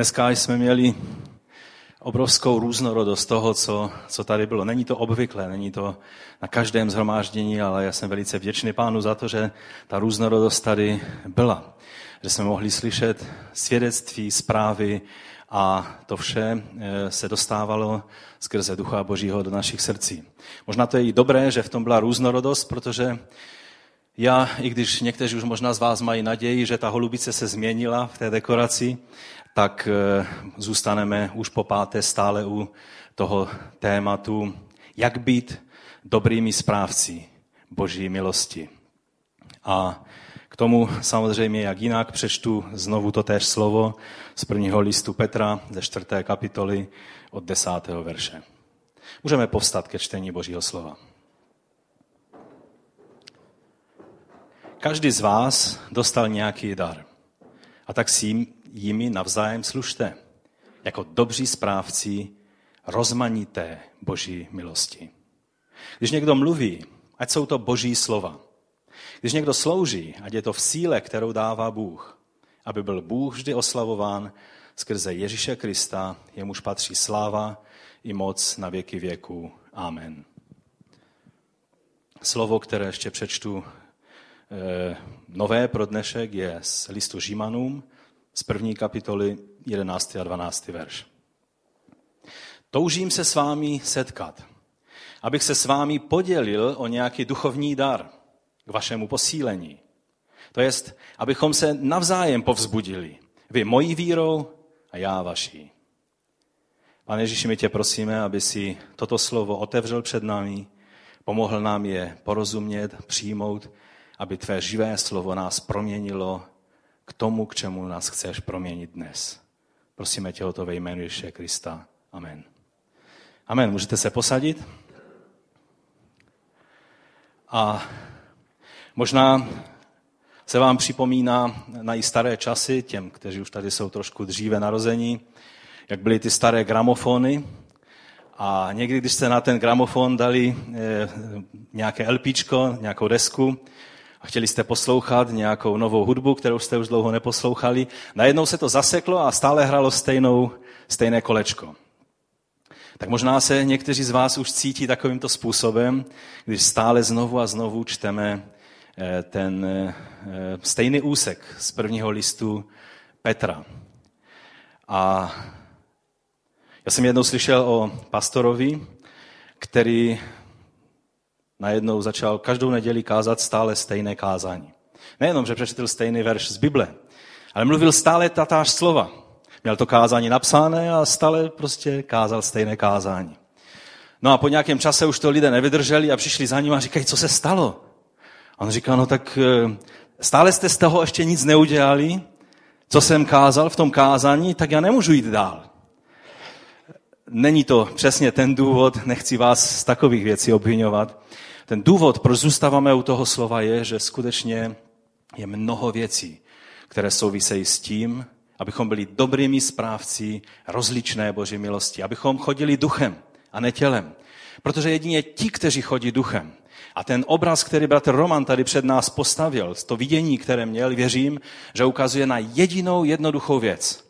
Dneska jsme měli obrovskou různorodost toho, co, co tady bylo. Není to obvyklé, není to na každém zhromáždění, ale já jsem velice vděčný pánu za to, že ta různorodost tady byla. Že jsme mohli slyšet svědectví, zprávy a to vše eh, se dostávalo skrze Ducha Božího do našich srdcí. Možná to je i dobré, že v tom byla různorodost, protože já, i když někteří už možná z vás mají naději, že ta holubice se změnila v té dekoraci, tak eh, zůstaneme už po páté stále u toho tématu, jak být dobrými správci Boží milosti. A k tomu samozřejmě, jak jinak, přečtu znovu to též slovo z prvního listu Petra ze čtvrté kapitoly od desátého verše. Můžeme povstat ke čtení Božího slova. Každý z vás dostal nějaký dar. A tak si jimi navzájem služte, jako dobří správci rozmanité boží milosti. Když někdo mluví, ať jsou to boží slova. Když někdo slouží, ať je to v síle, kterou dává Bůh, aby byl Bůh vždy oslavován skrze Ježíše Krista, jemuž patří sláva i moc na věky věku. Amen. Slovo, které ještě přečtu nové pro dnešek, je z listu Žimanům, z první kapitoly 11. a 12. verš. Toužím se s vámi setkat, abych se s vámi podělil o nějaký duchovní dar k vašemu posílení. To jest, abychom se navzájem povzbudili. Vy mojí vírou a já vaší. Pane Ježíši, my tě prosíme, aby si toto slovo otevřel před námi, pomohl nám je porozumět, přijmout, aby tvé živé slovo nás proměnilo k tomu, k čemu nás chceš proměnit dnes. Prosíme tě o to ve jménu Ježíše Krista. Amen. Amen. Můžete se posadit? A možná se vám připomíná na i staré časy, těm, kteří už tady jsou trošku dříve narození, jak byly ty staré gramofony. A někdy, když jste na ten gramofon dali eh, nějaké LPčko, nějakou desku, a chtěli jste poslouchat nějakou novou hudbu, kterou jste už dlouho neposlouchali, najednou se to zaseklo a stále hralo stejnou, stejné kolečko. Tak možná se někteří z vás už cítí takovýmto způsobem, když stále znovu a znovu čteme eh, ten eh, stejný úsek z prvního listu Petra. A já jsem jednou slyšel o pastorovi, který najednou začal každou neděli kázat stále stejné kázání. Nejenom, že přečetl stejný verš z Bible, ale mluvil stále tatáž slova. Měl to kázání napsané a stále prostě kázal stejné kázání. No a po nějakém čase už to lidé nevydrželi a přišli za ním a říkají, co se stalo? A on říká, no tak eh, stále jste z toho ještě nic neudělali, co jsem kázal v tom kázání, tak já nemůžu jít dál. Není to přesně ten důvod, nechci vás z takových věcí obvinovat, ten důvod, proč zůstáváme u toho slova, je, že skutečně je mnoho věcí, které souvisejí s tím, abychom byli dobrými správci rozličné Boží milosti, abychom chodili duchem a ne tělem. Protože jedině ti, kteří chodí duchem, a ten obraz, který bratr Roman tady před nás postavil, to vidění, které měl, věřím, že ukazuje na jedinou jednoduchou věc.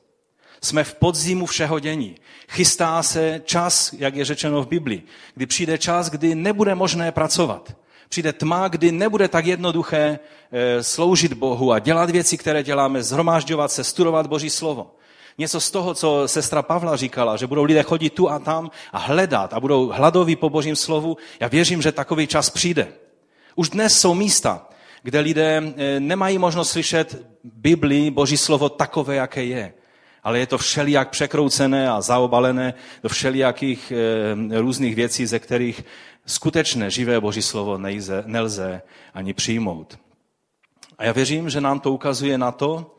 Jsme v podzimu všeho dění. Chystá se čas, jak je řečeno v Biblii, kdy přijde čas, kdy nebude možné pracovat. Přijde tma, kdy nebude tak jednoduché e, sloužit Bohu a dělat věci, které děláme, zhromážďovat se, studovat Boží slovo. Něco z toho, co sestra Pavla říkala, že budou lidé chodit tu a tam a hledat a budou hladoví po Božím slovu. Já věřím, že takový čas přijde. Už dnes jsou místa, kde lidé e, nemají možnost slyšet Biblii, Boží slovo takové, jaké je ale je to všelijak překroucené a zaobalené do všelijakých e, různých věcí, ze kterých skutečné živé Boží slovo nejze, nelze ani přijmout. A já věřím, že nám to ukazuje na to,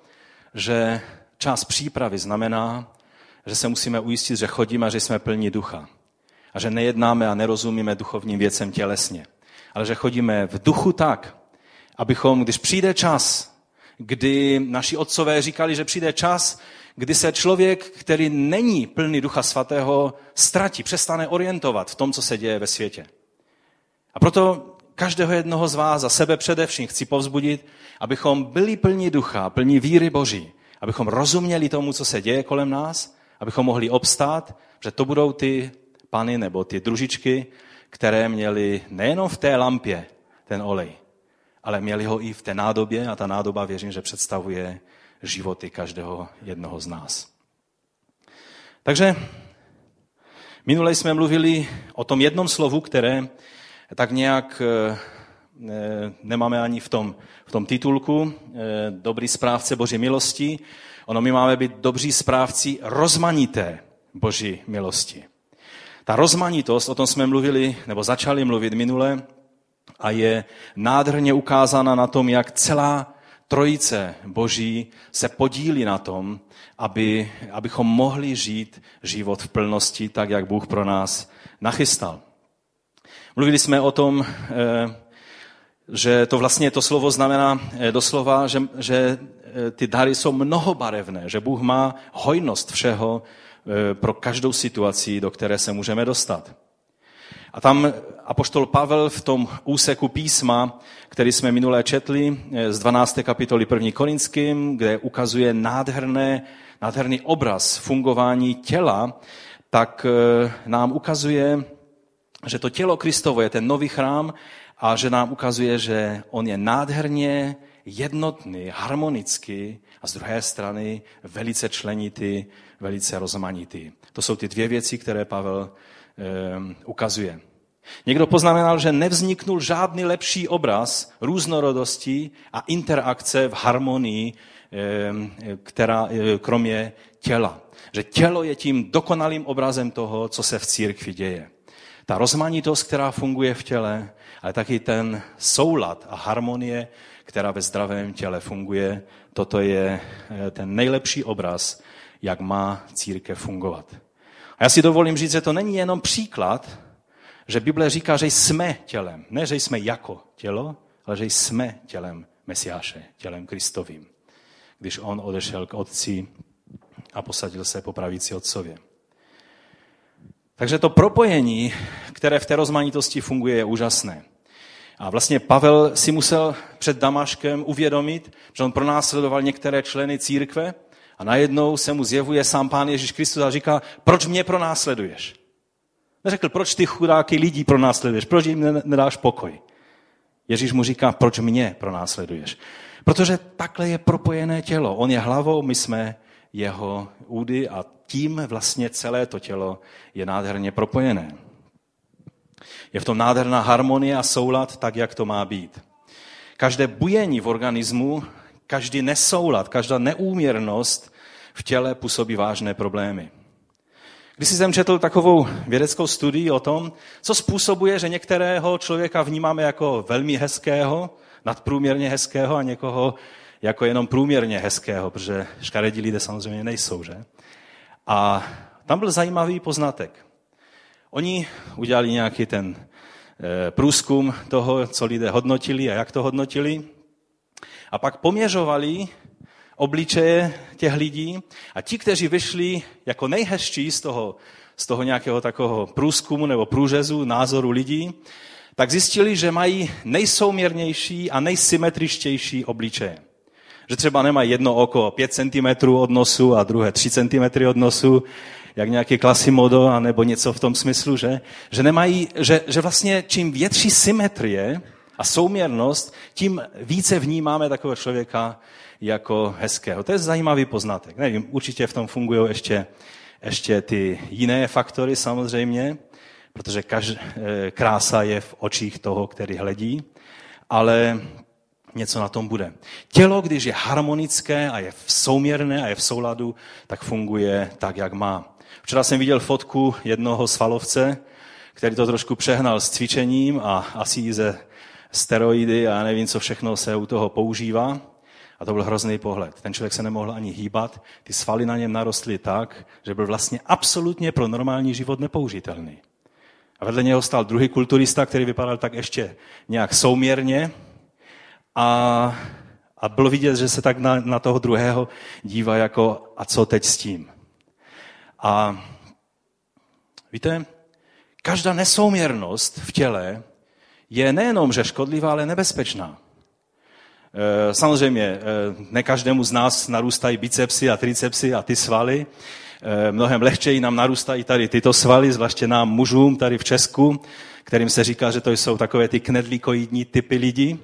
že čas přípravy znamená, že se musíme ujistit, že chodíme a že jsme plní ducha. A že nejednáme a nerozumíme duchovním věcem tělesně. Ale že chodíme v duchu tak, abychom, když přijde čas, kdy naši otcové říkali, že přijde čas, kdy se člověk, který není plný Ducha Svatého, ztratí, přestane orientovat v tom, co se děje ve světě. A proto každého jednoho z vás, za sebe především, chci povzbudit, abychom byli plní ducha, plní víry Boží abychom rozuměli tomu, co se děje kolem nás, abychom mohli obstát, že to budou ty pany nebo ty družičky, které měly nejenom v té lampě ten olej, ale měli ho i v té nádobě a ta nádoba věřím, že představuje životy každého jednoho z nás. Takže minule jsme mluvili o tom jednom slovu, které tak nějak eh, nemáme ani v tom, v tom titulku eh, Dobrý správce Boží milosti. Ono my máme být dobří správci rozmanité Boží milosti. Ta rozmanitost, o tom jsme mluvili, nebo začali mluvit minule, a je nádherně ukázána na tom, jak celá trojice boží se podílí na tom, aby, abychom mohli žít život v plnosti, tak jak Bůh pro nás nachystal. Mluvili jsme o tom, eh, že to vlastně to slovo znamená eh, doslova, že, že eh, ty dary jsou mnohobarevné, že Bůh má hojnost všeho pro každou situaci, do které se můžeme dostat. A tam apoštol Pavel v tom úseku písma, který jsme minulé četli z 12. kapitoly 1. Korinským, kde ukazuje nádherné, nádherný obraz fungování těla, tak nám ukazuje, že to tělo Kristovo je ten nový chrám a že nám ukazuje, že on je nádherně jednotný, harmonický a z druhé strany velice členitý, velice rozmanitý. To jsou ty dvě věci, které Pavel e, ukazuje. Někdo poznamenal, že nevzniknul žádný lepší obraz různorodosti a interakce v harmonii, e, která, e, kromě těla. Že tělo je tím dokonalým obrazem toho, co se v církvi děje. Ta rozmanitost, která funguje v těle, ale taky ten soulad a harmonie, která ve zdravém těle funguje, toto je eh, ten nejlepší obraz, jak má církev fungovat. A já si dovolím říct, že to není jenom příklad, že Bible říká, že jsme tělem. Ne, že jsme jako tělo, ale že jsme tělem Mesiáše, tělem Kristovým. Když on odešel k otci a posadil se po pravici otcově. Takže to propojení, které v té rozmanitosti funguje, je úžasné. A vlastně Pavel si musel před Damaškem uvědomit, že on pronásledoval některé členy církve a najednou se mu zjevuje sám pán Ježíš Kristus a říká, proč mě pronásleduješ? Neřekl, proč ty chudáky lidí pronásleduješ, proč jim nedáš pokoj? Ježíš mu říká, proč mě pronásleduješ? Protože takhle je propojené tělo. On je hlavou, my jsme jeho údy a tím vlastně celé to tělo je nádherně propojené. Je v tom nádherná harmonie a soulad, tak jak to má být. Každé bujení v organismu, každý nesoulad, každá neúměrnost v těle působí vážné problémy. Když jsem četl takovou vědeckou studii o tom, co způsobuje, že některého člověka vnímáme jako velmi hezkého, nadprůměrně hezkého a někoho jako jenom průměrně hezkého, protože škaredí lidé samozřejmě nejsou, že? A tam byl zajímavý poznatek. Oni udělali nějaký ten eh, průzkum toho, co lidé hodnotili a jak to hodnotili. A pak poměřovali obličeje těch lidí a ti, kteří vyšli jako nejhezčí z toho, z toho nějakého takového průzkumu nebo průřezu názoru lidí, tak zjistili, že mají nejsouměrnější a nejsymetričtější obličeje. Že třeba nemají jedno oko 5 cm od nosu a druhé 3 cm od nosu, jak nějaký klasimodo, nebo něco v tom smyslu, že, že, nemají, že, že vlastně čím větší symetrie a souměrnost, tím více vnímáme takového člověka jako hezkého. To je zajímavý poznatek. Nevím, určitě v tom fungují ještě, ještě ty jiné faktory samozřejmě, protože kaž, eh, krása je v očích toho, který hledí, ale něco na tom bude. Tělo, když je harmonické a je v souměrné a je v souladu, tak funguje tak, jak má. Včera jsem viděl fotku jednoho svalovce, který to trošku přehnal s cvičením a asi ze steroidy a nevím, co všechno se u toho používá. A to byl hrozný pohled. Ten člověk se nemohl ani hýbat, ty svaly na něm narostly tak, že byl vlastně absolutně pro normální život nepoužitelný. A vedle něho stál druhý kulturista, který vypadal tak ještě nějak souměrně, a, a bylo vidět, že se tak na, na toho druhého dívá jako a co teď s tím. A víte, každá nesouměrnost v těle je nejenom, že škodlivá, ale nebezpečná. Eh, samozřejmě, eh, ne každému z nás narůstají bicepsy a tricepsy a ty svaly. Eh, mnohem lehčeji nám narůstají tady tyto svaly, zvláště nám mužům tady v Česku, kterým se říká, že to jsou takové ty knedlíkoidní typy lidí.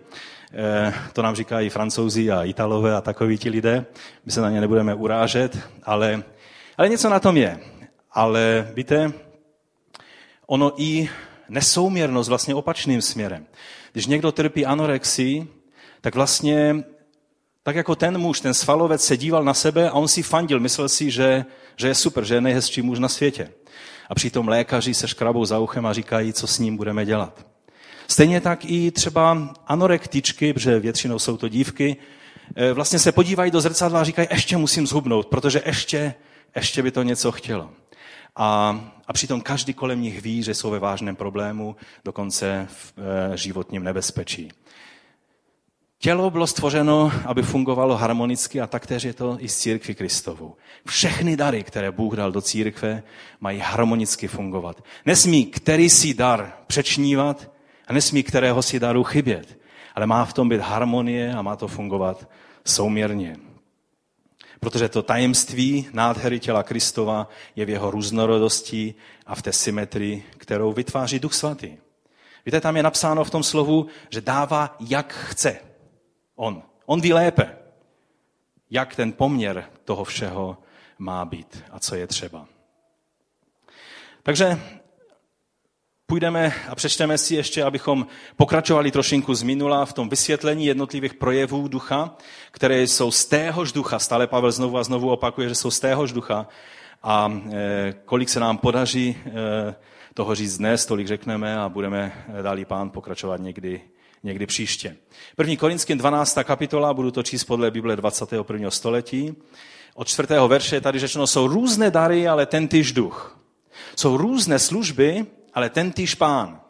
To nám říkají francouzi a italové a takoví ti lidé. My se na ně nebudeme urážet, ale, ale něco na tom je. Ale víte, ono i nesouměrnost vlastně opačným směrem. Když někdo trpí anorexii, tak vlastně, tak jako ten muž, ten svalovec se díval na sebe a on si fandil, myslel si, že, že je super, že je nejhezčí muž na světě. A přitom lékaři se škrabou za uchem a říkají, co s ním budeme dělat. Stejně tak i třeba anorektičky, protože většinou jsou to dívky, eh, vlastně se podívají do zrcadla a říkají, ještě musím zhubnout, protože ještě, ještě by to něco chtělo. A, a přitom každý kolem nich ví, že jsou ve vážném problému, dokonce v e, životním nebezpečí. Tělo bylo stvořeno, aby fungovalo harmonicky a taktéž je to i s církví Kristovou. Všechny dary, které Bůh dal do církve, mají harmonicky fungovat. Nesmí který si dar přečnívat a nesmí kterého si daru chybět, ale má v tom být harmonie a má to fungovat souměrně. Protože to tajemství nádhery těla Kristova je v jeho různorodosti a v té symetrii, kterou vytváří Duch Svatý. Víte, tam je napsáno v tom slovu, že dává, jak chce. On. On ví lépe, jak ten poměr toho všeho má být a co je třeba. Takže půjdeme a přečteme si ještě, abychom pokračovali trošinku z minula v tom vysvětlení jednotlivých projevů ducha, které jsou z téhož ducha. Stále Pavel znovu a znovu opakuje, že jsou z téhož ducha. A e, kolik se nám podaří e, toho říct dnes, tolik řekneme a budeme e, dálí pán pokračovat někdy někdy příště. První Korinským 12. kapitola, budu to číst podle Bible 21. století. Od čtvrtého verše je tady řečeno, jsou různé dary, ale ten týž duch. Jsou různé služby, ale ten týž pán.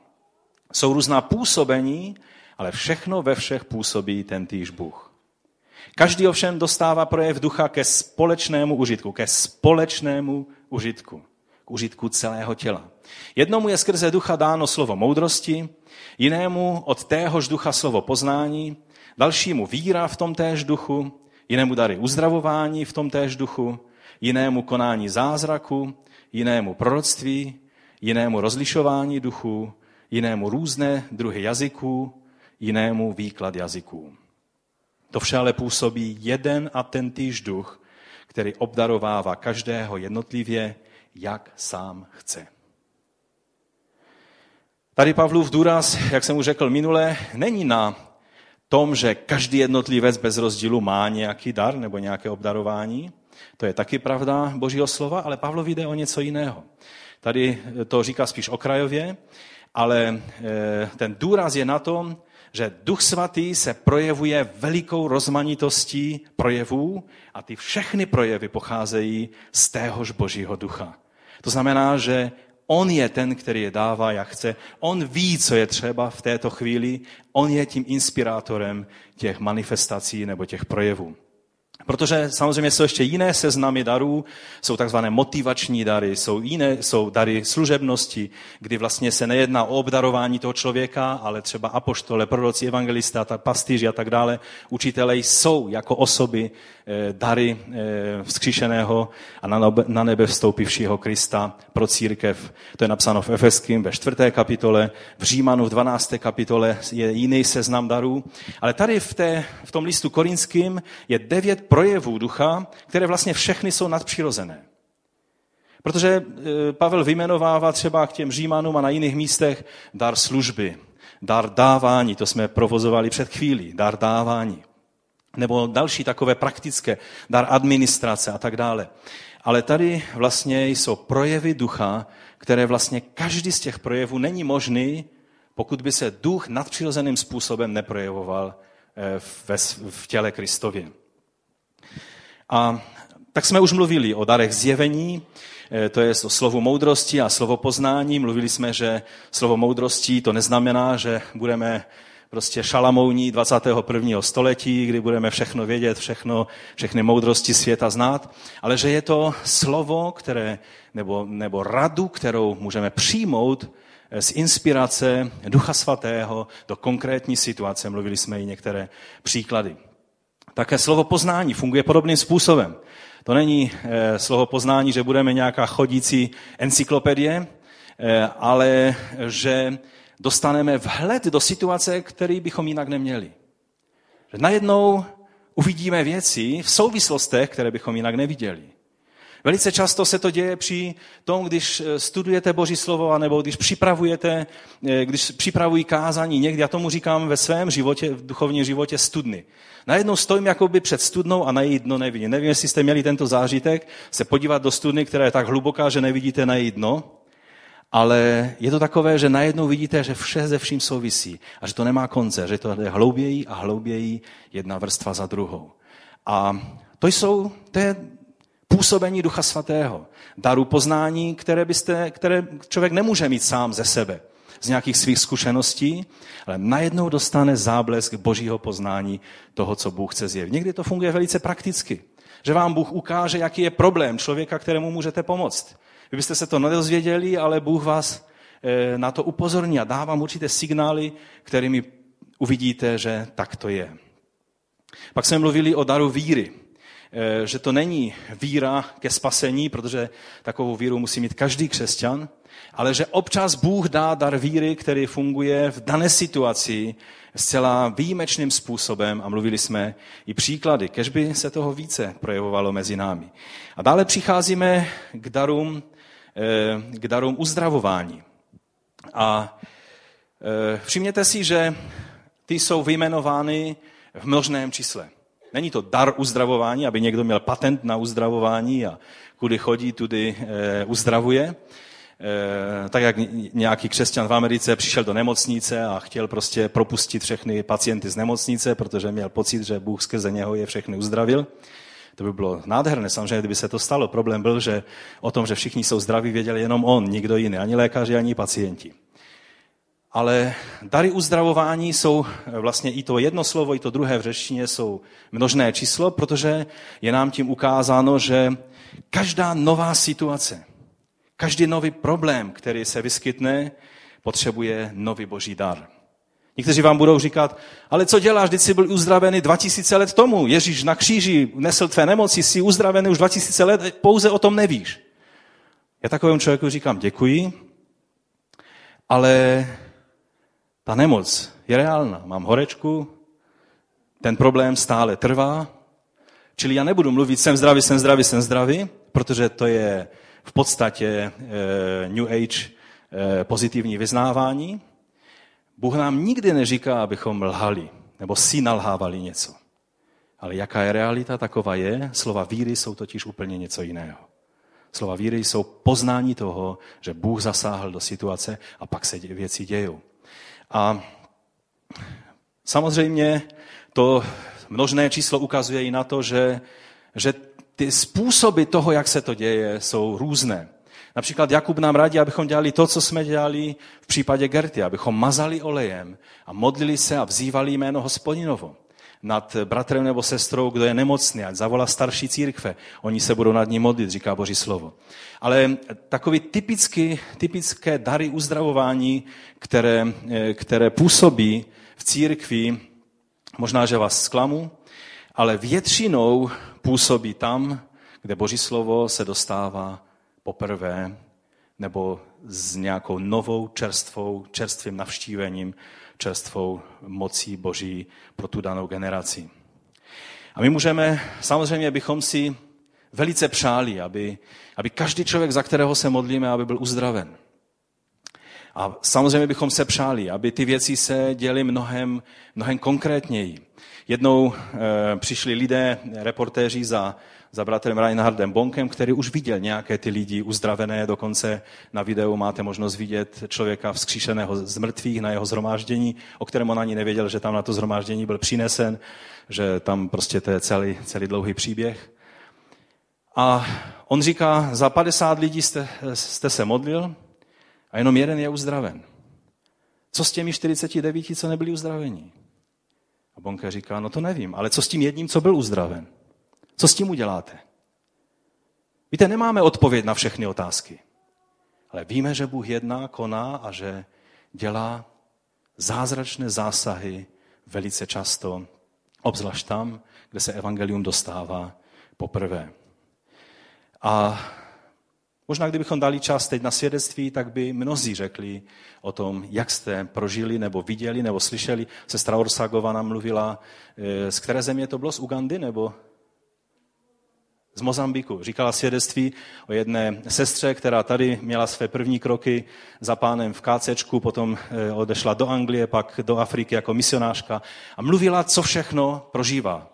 Jsou různá působení, ale všechno ve všech působí ten týž Bůh. Každý ovšem dostává projev ducha ke společnému užitku, ke společnému užitku, k užitku celého těla. Jednomu je skrze ducha dáno slovo moudrosti, jinému od téhož ducha slovo poznání, dalšímu víra v tom též duchu, jinému dary uzdravování v tom též duchu, jinému konání zázraku, jinému proroctví, jinému rozlišování duchu, jinému různé druhy jazyků, jinému výklad jazyků. To vše ale působí jeden a ten týž duch, který obdarovává každého jednotlivě, jak sám chce. Tady Pavlův důraz, jak jsem už řekl minule, není na tom, že každý jednotlivec bez rozdílu má nějaký dar nebo nějaké obdarování. To je taky pravda Božího slova, ale Pavlovi jde o něco jiného. Tady to říká spíš okrajově, ale eh, ten důraz je na tom, že Duch Svatý se projevuje velikou rozmanitostí projevů a ty všechny projevy pocházejí z téhož Božího ducha. To znamená, že On je ten, který je dává, jak chce. On ví, co je třeba v této chvíli. On je tím inspirátorem těch manifestací nebo těch projevů. Protože samozřejmě jsou ještě jiné seznamy darů, jsou takzvané motivační dary, jsou jiné, jsou dary služebnosti, kdy vlastně se nejedná o obdarování toho člověka, ale třeba apoštole, proroci, evangelista, pastýři a tak dále, učitelé jsou jako osoby eh, dary eh, vzkříšeného a na nebe vstoupivšího Krista pro církev. To je napsáno v Efeským ve čtvrté kapitole, v Římanu v 12. kapitole je jiný seznam darů, ale tady v, té, v tom listu korinským je devět projevů ducha, které vlastně všechny jsou nadpřirozené. Protože e, Pavel vyjmenovává třeba k těm Římanům a na jiných místech dar služby, dar dávání, to jsme provozovali před chvílí, dar dávání. Nebo další takové praktické, dar administrace a tak dále. Ale tady vlastně jsou projevy ducha, které vlastně každý z těch projevů není možný, pokud by se duch nadpřirozeným způsobem neprojevoval e, v těle Kristově. A tak jsme už mluvili o darech zjevení, eh, to je o slovu moudrosti a slovo poznání. Mluvili jsme, že slovo moudrosti to neznamená, že budeme prostě šalamouní 21. století, kdy budeme všechno vědět, všechno, všechny moudrosti světa znát, ale že je to slovo, které, nebo, nebo radu, kterou můžeme přijmout z inspirace Ducha Svatého do konkrétní situace. Mluvili jsme i některé příklady. Také slovo poznání funguje podobným způsobem. To není e, slovo poznání, že budeme nějaká chodící encyklopedie, e, ale že dostaneme vhled do situace, který bychom jinak neměli. Že najednou uvidíme věci v souvislostech, které bychom jinak neviděli. Velice často se to děje při tom, když eh, studujete Boží slovo, anebo když připravujete, eh, když připravují kázání někdy, já tomu říkám ve svém životě, v duchovním životě studny. Najednou stojím jakoby před studnou a na její dno nevidím. Nevím, jestli jste měli tento zážitek, se podívat do studny, která je tak hluboká, že nevidíte na její dno, ale je to takové, že najednou vidíte, že vše ze vším souvisí a že to nemá konce, že to jde hlouběji a hlouběji jedna vrstva za druhou. A to jsou, to je působení Ducha Svatého, daru poznání, které, byste, které člověk nemůže mít sám ze sebe, z nějakých svých zkušeností, ale najednou dostane záblesk božího poznání toho, co Bůh chce zjevit. Někdy to funguje velice prakticky, že vám Bůh ukáže, jaký je problém člověka, kterému můžete pomoct. Vy byste se to nedozvěděli, ale Bůh vás eh, na to upozorní a dá vám určité signály, kterými uvidíte, že tak to je. Pak jsme mluvili o daru víry. Eh, že to není víra ke spasení, protože takovou víru musí mít každý křesťan, ale že občas Bůh dá dar víry, který funguje v dané situaci zcela výjimečným způsobem a mluvili jsme i příklady, kež by se toho více projevovalo mezi námi. A dále přicházíme k darům, eh, k darům uzdravování. A eh, všimněte si, že ty jsou vyjmenovány v množném čísle. Není to dar uzdravování, aby někdo měl patent na uzdravování a kudy chodí, tudy e, uzdravuje. E, tak jak nějaký křesťan v Americe přišel do nemocnice a chtěl prostě propustit všechny pacienty z nemocnice, protože měl pocit, že Bůh skrze něho je všechny uzdravil. To by bylo nádherné, samozřejmě, kdyby se to stalo. Problém byl, že o tom, že všichni jsou zdraví, věděl jenom on, nikdo jiný, ani lékaři, ani pacienti. Ale dary uzdravování jsou eh, vlastně i to jedno slovo, i to druhé v řečtině jsou množné číslo, protože je nám tím ukázáno, že každá nová situace, každý nový problém, který se vyskytne, potřebuje nový boží dar. Někteří vám budou říkat, ale co děláš, když jsi byl uzdravený 2000 let tomu? Ježíš na kříži nesl tvé nemoci, jsi uzdravený už 2000 let, pouze o tom nevíš. Já takovému člověku říkám, děkuji, ale ta nemoc je reálná. Mám horečku, ten problém stále trvá, čili já nebudu mluvit jsem zdravý, jsem zdravý, jsem zdravý, protože to je v podstatě e, New Age e, pozitivní vyznávání. Bůh nám nikdy neříká, abychom lhali, nebo si nalhávali něco. Ale jaká je realita, taková je. Slova víry jsou totiž úplně něco jiného. Slova víry jsou poznání toho, že Bůh zasáhl do situace a pak se věci dějou. A samozřejmě to množné číslo ukazuje i na to, že, že ty způsoby toho, jak se to děje, jsou různé. Například Jakub nám radí, abychom dělali to, co jsme dělali v případě Gerty, abychom mazali olejem a modlili se a vzývali jméno hospodinovo nad bratrem nebo sestrou, kdo je nemocný, ať zavolá starší církve. Oni se budou nad ním modlit, říká Boží slovo. Ale typicky, typické dary uzdravování, které, které působí v církvi, možná, že vás zklamu, ale většinou působí tam, kde Boží slovo se dostává poprvé nebo s nějakou novou čerstvou, čerstvým navštívením čerstvou mocí Boží pro tu danou generaci. A my můžeme, samozřejmě bychom si velice přáli, aby, aby každý člověk, za kterého se modlíme, aby byl uzdraven. A samozřejmě bychom se přáli, aby ty věci se děly mnohem, mnohem konkrétněji. Jednou e, přišli lidé, reportéři za za bratrem Reinhardem Bonkem, který už viděl nějaké ty lidi uzdravené, dokonce na videu máte možnost vidět člověka vzkříšeného z mrtvých na jeho zhromáždění, o kterém on ani nevěděl, že tam na to zhromáždění byl přinesen, že tam prostě to je celý, celý dlouhý příběh. A on říká, za 50 lidí jste, jste se modlil a jenom jeden je uzdraven. Co s těmi 49, co nebyli uzdraveni? A Bonka říká, no to nevím, ale co s tím jedním, co byl uzdraven? Co s tím uděláte? Víte, nemáme odpověď na všechny otázky. Ale víme, že Bůh jedná, koná a že dělá zázračné zásahy velice často, obzvlášť tam, kde se evangelium dostává poprvé. A možná kdybychom dali čas teď na svědectví, tak by mnozí řekli o tom, jak jste prožili, nebo viděli, nebo slyšeli. Sestra Orsagova nám mluvila, eh, z které země to bylo, z Ugandy, nebo z Mozambiku. Říkala svědectví o jedné sestře, která tady měla své první kroky za pánem v KCčku, potom eh, odešla do Anglie, pak do Afriky jako misionářka a mluvila, co všechno prožívá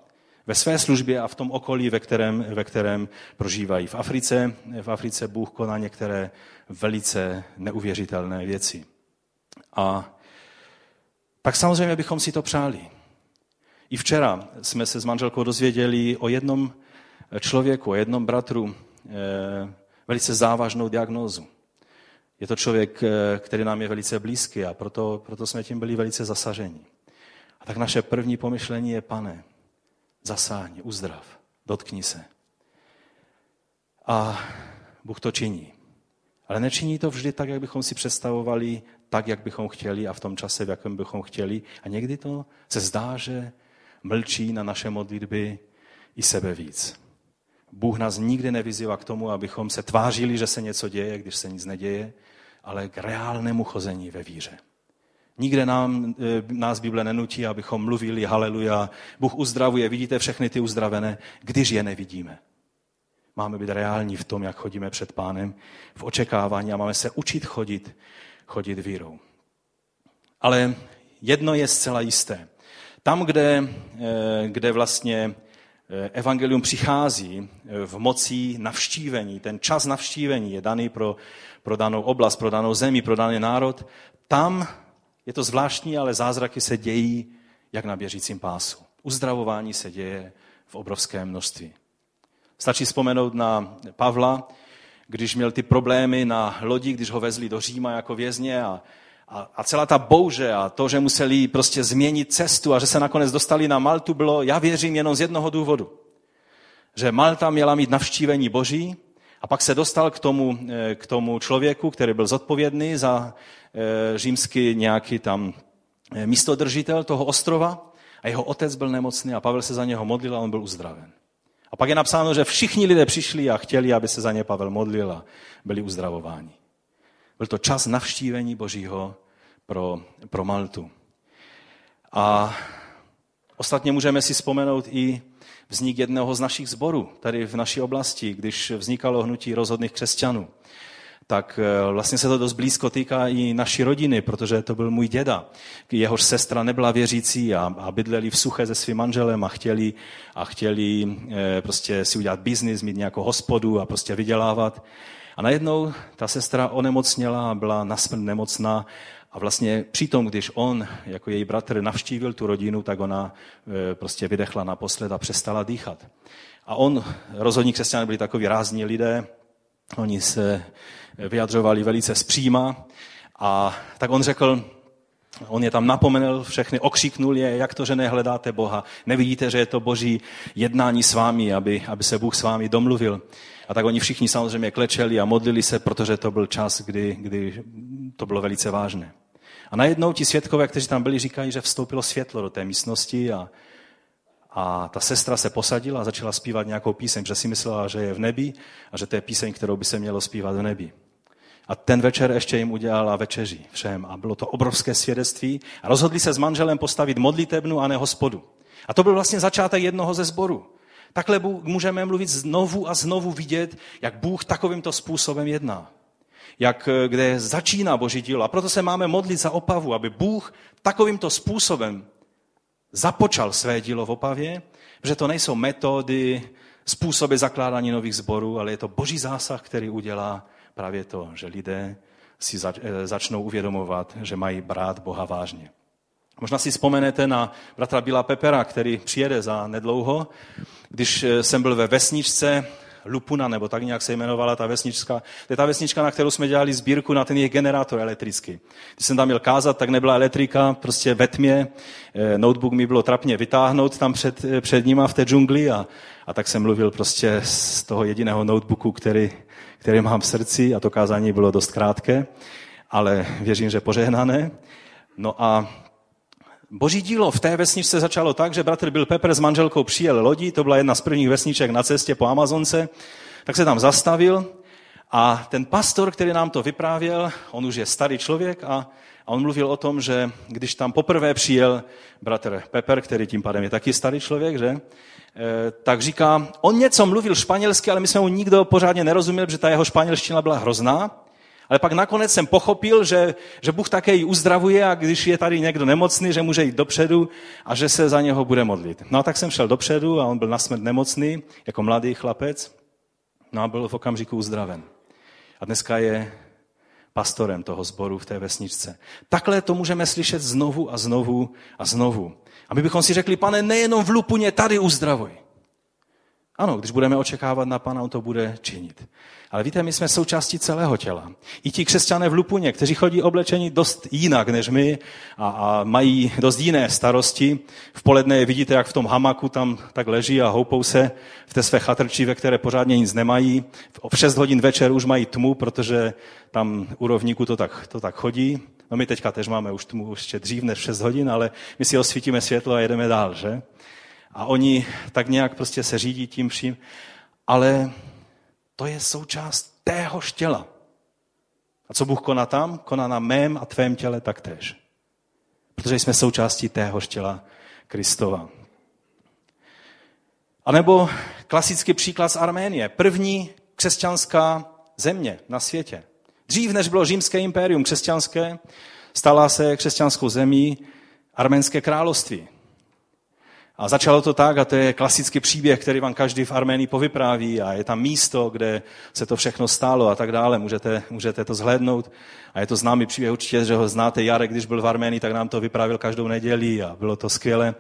ve své službě a v tom okolí, ve kterém, ve kterém prožívají. V Africe, v Africe Bůh koná některé velice neuvěřitelné věci. A tak samozřejmě bychom si to přáli. I včera jsme se s manželkou dozvěděli o jednom člověku, o jednom bratru eh, velice závažnou diagnózu. Je to člověk, eh, který nám je velice blízký a proto, proto jsme tím byli velice zasaženi. A tak naše první pomyšlení je, pane, zasáhni, uzdrav, dotkni se. A Bůh to činí. Ale nečiní to vždy tak, jak bychom si představovali, tak, jak bychom chtěli a v tom čase, v jakém bychom chtěli. A někdy to se zdá, že mlčí na naše modlitby i sebe víc. Bůh nás nikdy nevyzývá k tomu, abychom se tvářili, že se něco děje, když se nic neděje, ale k reálnému chození ve víře. Nikde nám, e, nás Bible nenutí, abychom mluvili haleluja, Bůh uzdravuje, vidíte všechny ty uzdravené, když je nevidíme. Máme být reální v tom, jak chodíme před pánem, v očekávání a máme se učit chodit, chodit vírou. Ale jedno je zcela jisté. Tam, kde, e, kde vlastně evangelium přichází eh, v mocí navštívení. Ten čas navštívení je daný pro, pro danou oblast, pro danou zemi, pro daný národ. Tam je to zvláštní, ale zázraky se dějí jak na běžícím pásu. Uzdravování se děje v obrovském množství. Stačí vzpomenout na Pavla, když měl ty problémy na lodi, když ho vezli do Říma jako vězně a a, a celá ta bouře a to, že museli prostě změnit cestu a že se nakonec dostali na Maltu, bylo, já věřím, jenom z jednoho důvodu. Že Malta měla mít navštívení Boží a pak se dostal k tomu, eh, k tomu člověku, který byl zodpovědný za e, římský nějaký tam eh, místodržitel toho ostrova a jeho otec byl nemocný a Pavel se za něho modlil a on byl uzdraven. A pak je napsáno, že všichni lidé přišli a chtěli, aby se za ně Pavel modlil a byli uzdravováni. Byl to čas navštívení Božího pro, pro Maltu. A ostatně můžeme si vzpomenout i vznik jednoho z našich zborů, tady v naší oblasti, když vznikalo hnutí rozhodných křesťanů. Tak eh, vlastně se to dost blízko týká i naší rodiny, protože to byl můj děda. Jehož sestra nebyla věřící a, a bydleli v suche se svým manželem a chtěli, a chtěli e, prostě si udělat biznis, mít nějakou hospodu a prostě vydělávat. A najednou ta sestra onemocněla byla nasmrt nemocná a vlastně přitom, když on jako její bratr navštívil tu rodinu, tak ona e, prostě vydechla naposled a přestala dýchat. A on, rozhodní křesťané byli takový rázní lidé, oni se vyjadřovali velice zpříma a tak on řekl, On je tam napomenul všechny, okřiknul je, jak to, že nehledáte Boha. Nevidíte, že je to boží jednání s vámi, aby, aby se Bůh s vámi domluvil. A tak oni všichni samozřejmě klečeli a modlili se, protože to byl čas, kdy, kdy to bylo velice vážné. A najednou ti světkové, kteří tam byli, říkají, že vstoupilo světlo do té místnosti a, a ta sestra se posadila a začala zpívat nějakou píseň, že si myslela, že je v nebi a že to je píseň, kterou by se mělo zpívat v nebi. A ten večer ještě jim udělala večeři všem a bylo to obrovské svědectví a rozhodli se s manželem postavit modlitebnu a ne hospodu. A to byl vlastně začátek jednoho ze sborů. Takhle můžeme mluvit znovu a znovu vidět, jak Bůh takovýmto způsobem jedná. Jak, eh, kde začíná Boží dílo. A proto se máme modlit za Opavu, aby Bůh takovýmto způsobem započal své dílo v Opavě, že to nejsou metody, způsoby zakládání nových zborů, ale je to Boží zásah, který udělá právě to, že lidé si eh, začnou uvědomovat, že mají brát Boha vážně. Možná si vzpomenete na bratra Bila Pepera, který přijede za nedlouho. Když eh, jsem byl ve vesničce Lupuna, nebo tak nějak se jmenovala ta vesnička. To je ta vesnička, na kterou jsme dělali sbírku na ten jejich generátor elektrický. Když jsem tam měl kázat, tak nebyla elektrika, prostě ve tmě. Eh, notebook mi bylo trapně vytáhnout tam před, eh, před nima v té džungli a, a tak jsem mluvil prostě z toho jediného notebooku, který, který mám v srdci a to kázání bylo dost krátké, ale věřím, že požehnané. No a Boží dílo v té vesničce začalo tak, že bratr Bill Pepper s manželkou přijel lodí, to byla jedna z prvních vesniček na cestě po Amazonce, tak se tam zastavil a ten pastor, který nám to vyprávěl, on už je starý člověk a, a on mluvil o tom, že když tam poprvé přijel bratr Pepper, který tím pádem je taky starý člověk, že, eh, tak říká, on něco mluvil španělsky, ale my jsme mu nikdo pořádně nerozuměli, protože ta jeho španělština byla hrozná. Ale pak nakonec jsem pochopil, že, že Bůh také ji uzdravuje a když je tady někdo nemocný, že může jít dopředu a že se za něho bude modlit. No a tak jsem šel dopředu a on byl na smrt nemocný, jako mladý chlapec. No a byl v okamžiku uzdraven. A dneska je pastorem toho sboru v té vesničce. Takhle to můžeme slyšet znovu a znovu a znovu. A my bychom si řekli, pane, nejenom v Lupuně, tady uzdravuj. Ano, když budeme očekávat na Pana, on to bude činit. Ale víte, my jsme součástí celého těla. I ti křesťané v Lupuně, kteří chodí oblečení dost jinak než my a, a mají dost jiné starosti. V poledne je vidíte, jak v tom hamaku tam tak leží a houpou se v té své chatrči, ve které pořádně nic nemají. V 6 hodin večer už mají tmu, protože tam u rovníku to tak, to tak chodí. No my teďka tež máme už tmu ještě dřív než 6 hodin, ale my si osvítíme světlo a jedeme dál, že? A oni tak nějak prostě se řídí tím vším. Ale to je součást téhož těla. A co Bůh koná tam? Koná na mém a tvém těle taktéž. Protože jsme součástí téhož těla Kristova. A nebo klasický příklad z Arménie. První křesťanská země na světě. Dřív, než bylo římské impérium křesťanské, stala se křesťanskou zemí arménské království. A začalo to tak, a to je klasický příběh, který vám každý v Arménii povypráví a je tam místo, kde se to všechno stálo a tak dále. Můžete, můžete to zhlédnout. A je to známý příběh určitě, že ho znáte. Jarek, když byl v Arménii, tak nám to vyprávěl každou neděli a bylo to skvělé.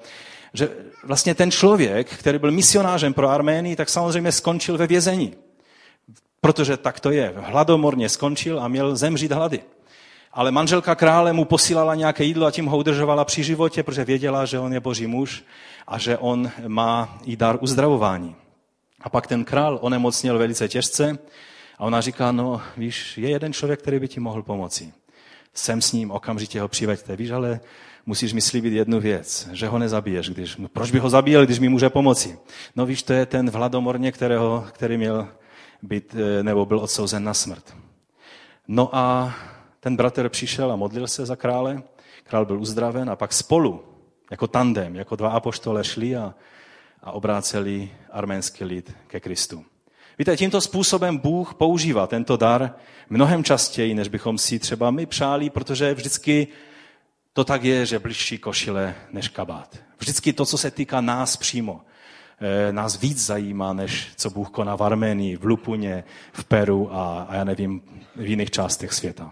Že vlastně ten člověk, který byl misionářem pro Arménii, tak samozřejmě skončil ve vězení. Protože tak to je. Hladomorně skončil a měl zemřít hlady. Ale manželka krále mu posílala nějaké jídlo a tím ho udržovala při životě, protože věděla, že on je boží muž a že on má i dar uzdravování. A pak ten král onemocněl velice těžce a ona říká, no víš, je jeden člověk, který by ti mohl pomoci. Jsem s ním, okamžitě ho přiveďte. Víš, ale musíš mi slíbit jednu věc, že ho nezabiješ. Když, no, proč by ho zabíjel, když mi může pomoci? No víš, to je ten v hladomorně, kterého, který měl být, eh, nebo byl odsouzen na smrt. No a ten bratr přišel a modlil se za krále, král byl uzdraven a pak spolu jako tandem, jako dva apoštole šli a, a obráceli arménský lid ke Kristu. Víte, tímto způsobem Bůh používá tento dar mnohem častěji, než bychom si třeba my přáli, protože vždycky to tak je, že blížší košile než kabát. Vždycky to, co se týká nás přímo, eh, nás víc zajímá, než co Bůh koná v Arménii, v Lupuně, v Peru a, a já nevím, v jiných částech světa.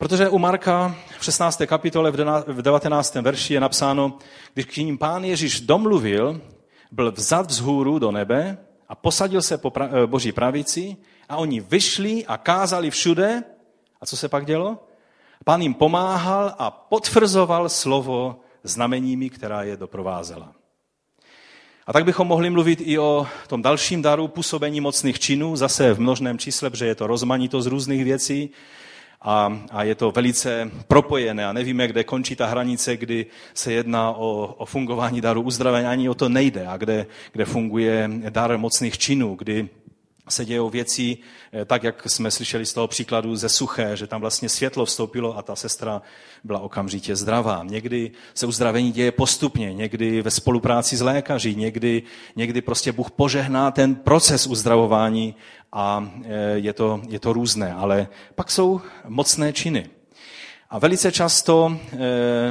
Protože u Marka v 16. kapitole v 19. verši je napsáno, když k ním pán Ježíš domluvil, byl vzat vzhůru do nebe a posadil se po pra- eh, boží pravici a oni vyšli a kázali všude. A co se pak dělo? Pán jim pomáhal a potvrzoval slovo znameními, která je doprovázela. A tak bychom mohli mluvit i o tom dalším daru působení mocných činů, zase v množném čísle, protože je to rozmanitost různých věcí a, a je to velice propojené a nevíme, kde končí ta hranice, kdy se jedná o, o fungování daru uzdravení, ani o to nejde a kde, kde funguje dar mocných činů, kdy se dějou věci, eh, tak jak jsme slyšeli z toho příkladu ze suché, že tam vlastně světlo vstoupilo a ta sestra byla okamžitě zdravá. Někdy se uzdravení děje postupně, někdy ve spolupráci s lékaři, někdy, někdy prostě Bůh požehná ten proces uzdravování a eh, je to, je to různé. Ale pak jsou mocné činy. A velice často eh,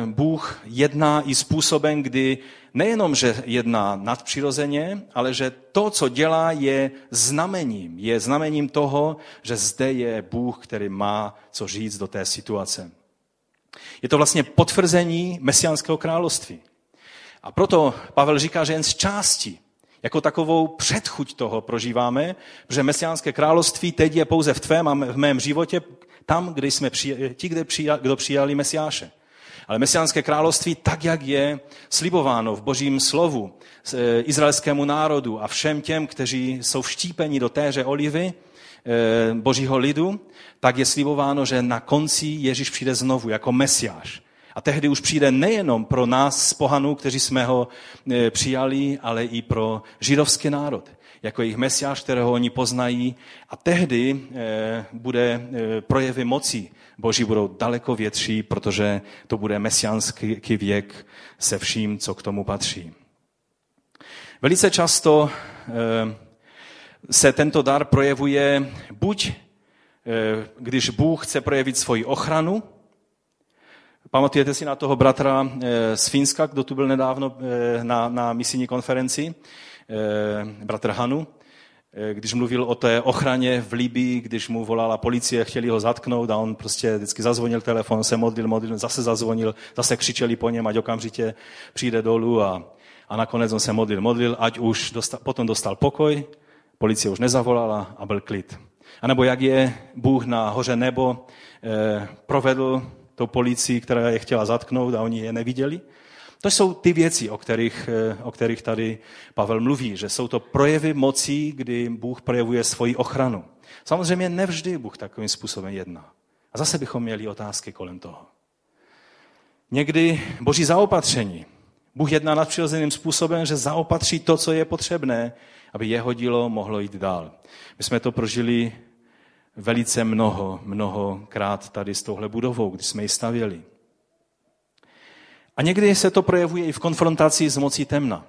Bůh jedná i způsobem, kdy nejenom, že jedná nadpřirozeně, ale že to, co dělá, je znamením. Je znamením toho, že zde je Bůh, který má co říct do té situace. Je to vlastně potvrzení mesiánského království. A proto Pavel říká, že jen z části Jako takovou předchuť toho prožíváme, že mesiánské království teď je pouze v tvém a v mém životě, tam, kde jsme přijali, ti, kde přijali, kdo přijali Mesiáše. Ale mesiánské království, tak jak je slibováno v božím slovu e, izraelskému národu a všem těm, kteří jsou vštípeni do téře olivy, e, božího lidu, tak je slibováno, že na konci Ježíš přijde znovu jako mesiáš. A tehdy už přijde nejenom pro nás z pohanů, kteří jsme ho e, přijali, ale i pro židovský národ jako jejich mesiáš, kterého oni poznají. A tehdy eh, bude eh, projevy moci Boží budou daleko větší, protože to bude mesiánský věk se vším, co k tomu patří. Velice často eh, se tento dar projevuje buď, když Bůh chce projevit svoji ochranu, Pamatujete si na toho bratra z Finska, kdo tu byl nedávno na, na misijní konferenci? Eh, bratr Hanu, eh, když mluvil o té ochraně v Libii, když mu volala policie, chtěli ho zatknout a on prostě vždycky zazvonil telefon, se modlil, modlil, zase zazvonil, zase křičeli po něm, ať okamžitě přijde dolů a, a nakonec on se modlil, modlil, ať už dostal, potom dostal pokoj, policie už nezavolala a byl klid. A nebo jak je Bůh na hoře nebo eh, provedl tou policii, která je chtěla zatknout a oni je neviděli. To jsou ty věci, o kterých, eh, o kterých tady Pavel mluví, že jsou to projevy mocí, kdy Bůh projevuje svoji ochranu. Samozřejmě nevždy Bůh takovým způsobem jedná. A zase bychom měli otázky kolem toho. Někdy boží zaopatření. Bůh jedná nadpřirozeným způsobem, že zaopatří to, co je potřebné, aby jeho dílo mohlo jít dál. My jsme to prožili velice mnoho, mnohokrát tady s touhle budovou, když jsme ji stavěli. A někdy se to projevuje i v konfrontaci s mocí temna.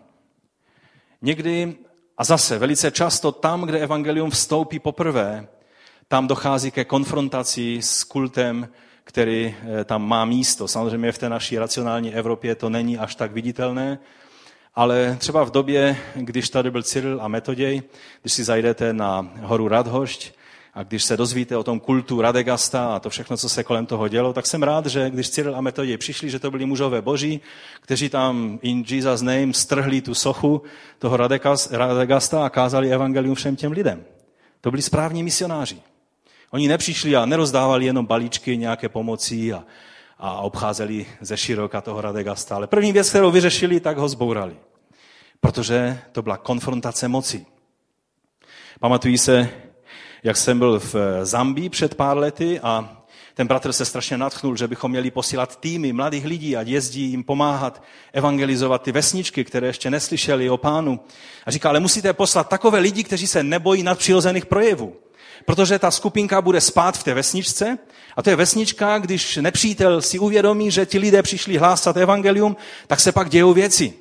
Někdy, a zase velice často tam, kde evangelium vstoupí poprvé, tam dochází ke konfrontaci s kultem, který eh, tam má místo. Samozřejmě v té naší racionální Evropě to není až tak viditelné, ale třeba v době, když tady byl Cyril a Metoděj, když si zajdete na horu Radhošť, a když se dozvíte o tom kultu Radegasta a to všechno, co se kolem toho dělo, tak jsem rád, že když Cyril a Metodě přišli, že to byli mužové boží, kteří tam in Jesus name strhli tu sochu toho Radegasta a kázali evangelium všem těm lidem. To byli správní misionáři. Oni nepřišli a nerozdávali jenom balíčky nějaké pomoci a, a obcházeli ze široka toho Radegasta, ale první věc, kterou vyřešili, tak ho zbourali. Protože to byla konfrontace moci. Pamatují se, jak jsem byl v Zambii před pár lety a ten bratr se strašně natchnul, že bychom měli posílat týmy mladých lidí a jezdí jim pomáhat evangelizovat ty vesničky, které ještě neslyšeli o pánu. A říká, ale musíte poslat takové lidi, kteří se nebojí nadpřirozených projevů. Protože ta skupinka bude spát v té vesničce a to je vesnička, když nepřítel si uvědomí, že ti lidé přišli hlásat evangelium, tak se pak dějou věci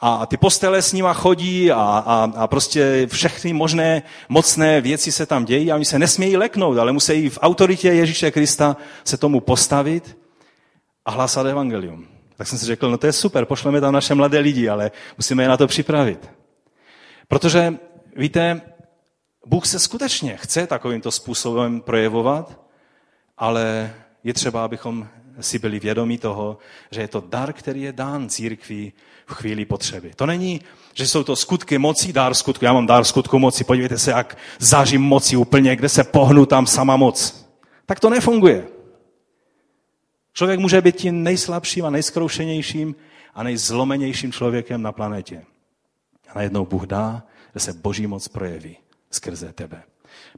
a ty postele s nima chodí a, a, a prostě všechny možné mocné věci se tam dějí a oni se nesmějí leknout, ale musí v autoritě Ježíše Krista se tomu postavit a hlásat evangelium. Tak jsem si řekl, no to je super, pošleme tam naše mladé lidi, ale musíme je na to připravit. Protože, víte, Bůh se skutečně chce takovýmto způsobem projevovat, ale je třeba, abychom si byli vědomí toho, že je to dar, který je dán církví v chvíli potřeby. To není, že jsou to skutky moci, dár skutku. Já mám dár skutku moci, podívejte se, jak zažím moci úplně, kde se pohnu tam sama moc. Tak to nefunguje. Člověk může být tím nejslabším a nejskroušenějším a nejzlomenějším člověkem na planetě. A najednou Bůh dá, že se boží moc projeví skrze tebe.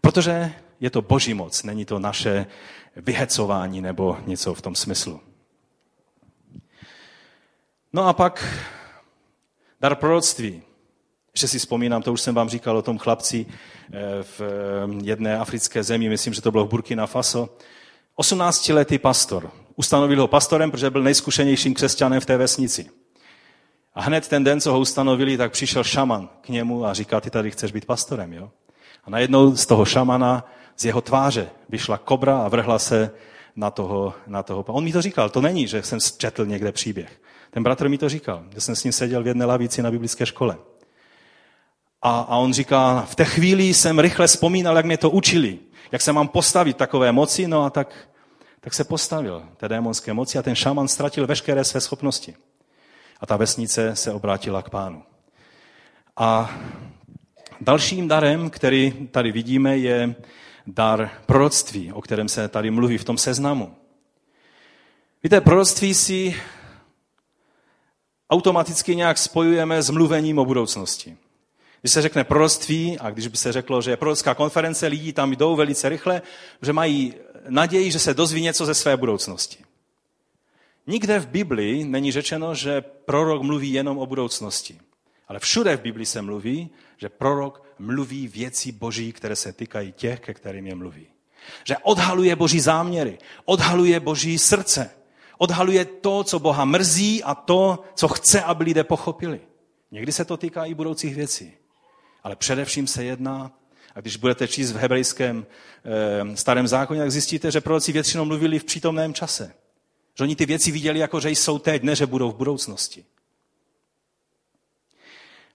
Protože je to boží moc, není to naše vyhecování nebo něco v tom smyslu. No a pak dar proroctví. Ještě si vzpomínám, to už jsem vám říkal o tom chlapci eh, v eh, jedné africké zemi, myslím, že to bylo v Burkina Faso. 18-letý pastor. Ustanovil ho pastorem, protože byl nejzkušenějším křesťanem v té vesnici. A hned ten den, co ho ustanovili, tak přišel šaman k němu a říká, ty tady chceš být pastorem, jo? A najednou z toho šamana, z jeho tváře vyšla kobra a vrhla se na toho, na toho. On mi to říkal, to není, že jsem četl někde příběh. Ten bratr mi to říkal, že jsem s ním seděl v jedné lavici na biblické škole. A, a on říká, v té chvíli jsem rychle vzpomínal, jak mě to učili, jak se mám postavit takové moci, no a tak, tak se postavil té démonské moci a ten šaman ztratil veškeré své schopnosti. A ta vesnice se obrátila k pánu. A dalším darem, který tady vidíme, je dar proroctví, o kterém se tady mluví v tom seznamu. Víte, proroctví si automaticky nějak spojujeme s mluvením o budoucnosti. Když se řekne proroctví, a když by se řeklo, že je prorocká konference, lidi tam jdou velice rychle, že mají naději, že se dozví něco ze své budoucnosti. Nikde v Biblii není řečeno, že prorok mluví jenom o budoucnosti. Ale všude v Biblii se mluví, že prorok mluví věci boží, které se týkají těch, ke kterým je mluví. Že odhaluje boží záměry, odhaluje boží srdce, odhaluje to, co Boha mrzí a to, co chce, aby lidé pochopili. Někdy se to týká i budoucích věcí. Ale především se jedná, a když budete číst v hebrejském e, starém zákoně, tak zjistíte, že proroci většinou mluvili v přítomném čase. Že oni ty věci viděli jako, že jsou teď, ne že budou v budoucnosti.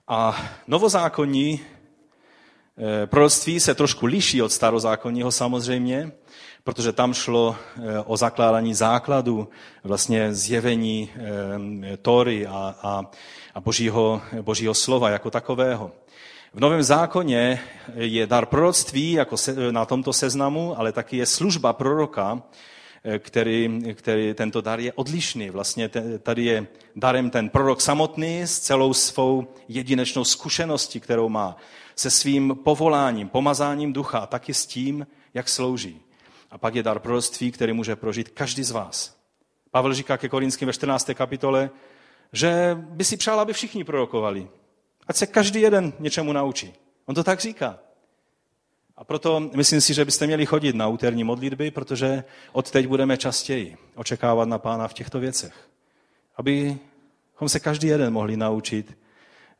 A novozákonní e, proroctví se trošku liší od starozákonního samozřejmě, protože tam šlo e, o zakládání základu, vlastně zjevení e, Tory a, a, a božího, božího slova jako takového. V Novém zákoně je dar proroctví jako se, na tomto seznamu, ale taky je služba proroka, který, který tento dar je odlišný. Vlastně tady je darem ten prorok samotný s celou svou jedinečnou zkušeností, kterou má, se svým povoláním, pomazáním ducha a taky s tím, jak slouží. A pak je dar proroctví, který může prožít každý z vás. Pavel říká ke Korinským ve 14. kapitole, že by si přál, aby všichni prorokovali. Ať se každý jeden něčemu naučí. On to tak říká. A proto myslím si, že byste měli chodit na úterní modlitby, protože od teď budeme častěji očekávat na pána v těchto věcech. Abychom se každý jeden mohli naučit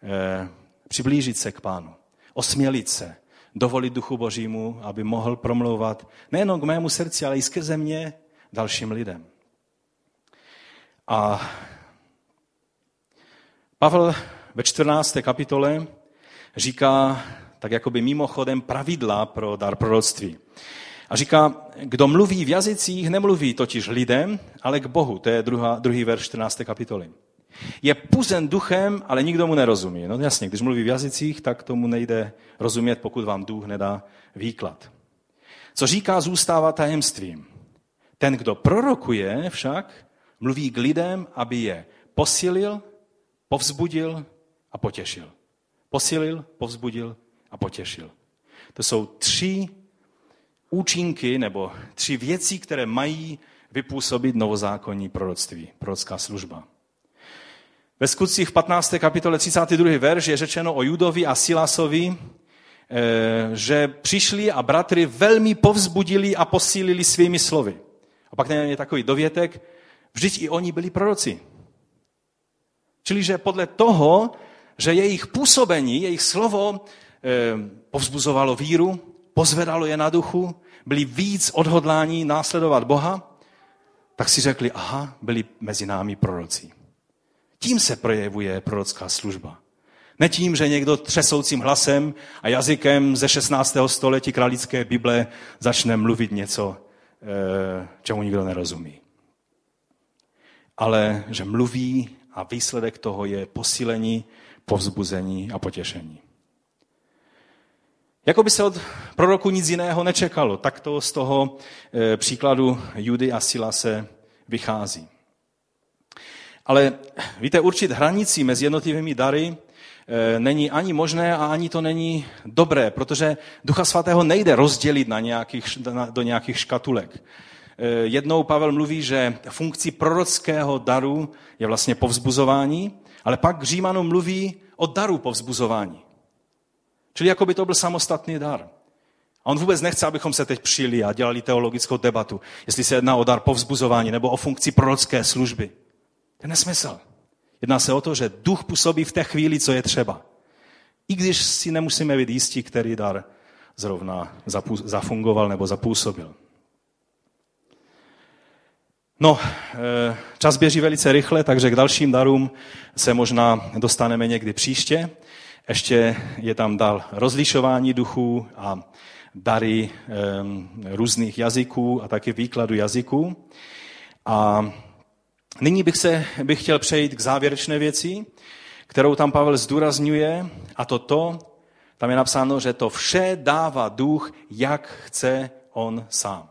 eh, přiblížit se k pánu, osmělit se, dovolit duchu božímu, aby mohl promlouvat nejenom k mému srdci, ale i skrze mě dalším lidem. A Pavel ve 14. kapitole říká tak jakoby mimochodem pravidla pro dar proroctví. A říká, kdo mluví v jazycích, nemluví totiž lidem, ale k Bohu. To je druhá, druhý verš 14. kapitoly. Je puzen duchem, ale nikdo mu nerozumí. No jasně, když mluví v jazycích, tak tomu nejde rozumět, pokud vám duch nedá výklad. Co říká, zůstává tajemstvím. Ten, kdo prorokuje však, mluví k lidem, aby je posilil, povzbudil a potěšil. Posilil, povzbudil a potěšil. To jsou tři účinky nebo tři věci, které mají vypůsobit novozákonní proroctví, prorocká služba. Ve skutcích v 15. kapitole 32. verš je řečeno o Judovi a Silasovi, eh, že přišli a bratry velmi povzbudili a posílili svými slovy. A pak je takový dovětek, vždyť i oni byli proroci. Čili, že podle toho, že jejich působení, jejich slovo povzbuzovalo víru, pozvedalo je na duchu, byli víc odhodlání následovat Boha, tak si řekli, aha, byli mezi námi proroci. Tím se projevuje prorocká služba. Ne tím, že někdo třesoucím hlasem a jazykem ze 16. století kralické Bible začne mluvit něco, eh, čemu nikdo nerozumí. Ale že mluví a výsledek toho je posílení, povzbuzení a potěšení. Jako by se od proroku nic jiného nečekalo. Tak to z toho e, příkladu Judy a Sila se vychází. Ale víte, určit hranici mezi jednotlivými dary e, není ani možné a ani to není dobré, protože Ducha Svatého nejde rozdělit na nějakých, na, do nějakých škatulek. E, jednou Pavel mluví, že funkcí prorockého daru je vlastně povzbuzování, ale pak Římanům mluví o daru povzbuzování. Čili jako by to byl samostatný dar. A on vůbec nechce, abychom se teď přijeli a dělali teologickou debatu, jestli se jedná o dar povzbuzování nebo o funkci prorocké služby. To je nesmysl. Jedná se o to, že duch působí v té chvíli, co je třeba. I když si nemusíme být jistí, který dar zrovna zafungoval nebo zapůsobil. No, eh, čas běží velice rychle, takže k dalším darům se možná dostaneme někdy příště. Ještě je tam dal rozlišování duchů a dary různých jazyků a taky výkladu jazyků. A nyní bych, se, bych chtěl přejít k závěrečné věci. kterou tam Pavel zdůrazňuje, a to to, tam je napsáno, že to vše dává duch, jak chce on sám.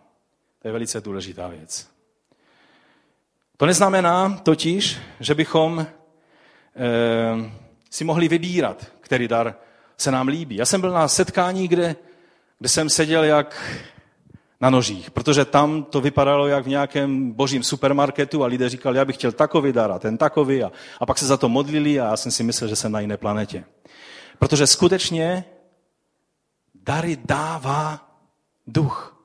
To je velice důležitá věc. To neznamená totiž, že bychom e, si mohli vybírat, který dar se nám líbí. Já jsem byl na setkání, kde, kde jsem seděl jak na nožích, protože tam to vypadalo jak v nějakém božím supermarketu a lidé říkali, já bych chtěl takový dar a ten takový a, a pak se za to modlili a já jsem si myslel, že jsem na jiné planetě. Protože skutečně dary dává duch.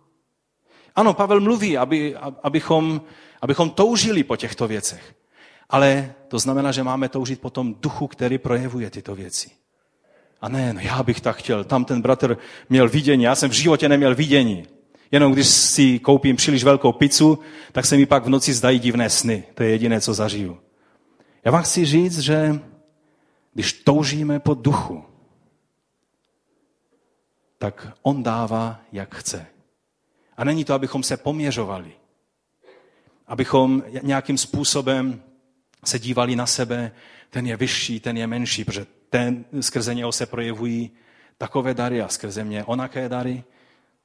Ano, Pavel mluví, aby, abychom, abychom toužili po těchto věcech. Ale to znamená, že máme toužit po tom duchu, který projevuje tyto věci. A ne, no já bych tak chtěl. Tam ten bratr měl vidění, já jsem v životě neměl vidění. Jenom když si koupím příliš velkou pizzu, tak se mi pak v noci zdají divné sny. To je jediné, co zažiju. Já vám chci říct, že když toužíme po duchu, tak on dává, jak chce. A není to, abychom se poměřovali. Abychom nějakým způsobem se dívali na sebe, ten je vyšší, ten je menší, protože ten, skrze něho se projevují takové dary a skrze mě onaké dary.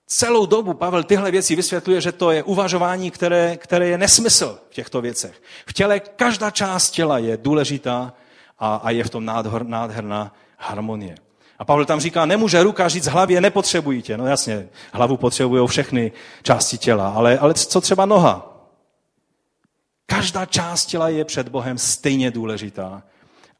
Celou dobu Pavel tyhle věci vysvětluje, že to je uvažování, které, které je nesmysl v těchto věcech. V těle každá část těla je důležitá a, a je v tom nádher, nádherná harmonie. A Pavel tam říká, nemůže ruka říct hlavě, nepotřebují tě. No jasně, hlavu potřebují všechny části těla, ale, ale co třeba noha? Každá část těla je před Bohem stejně důležitá.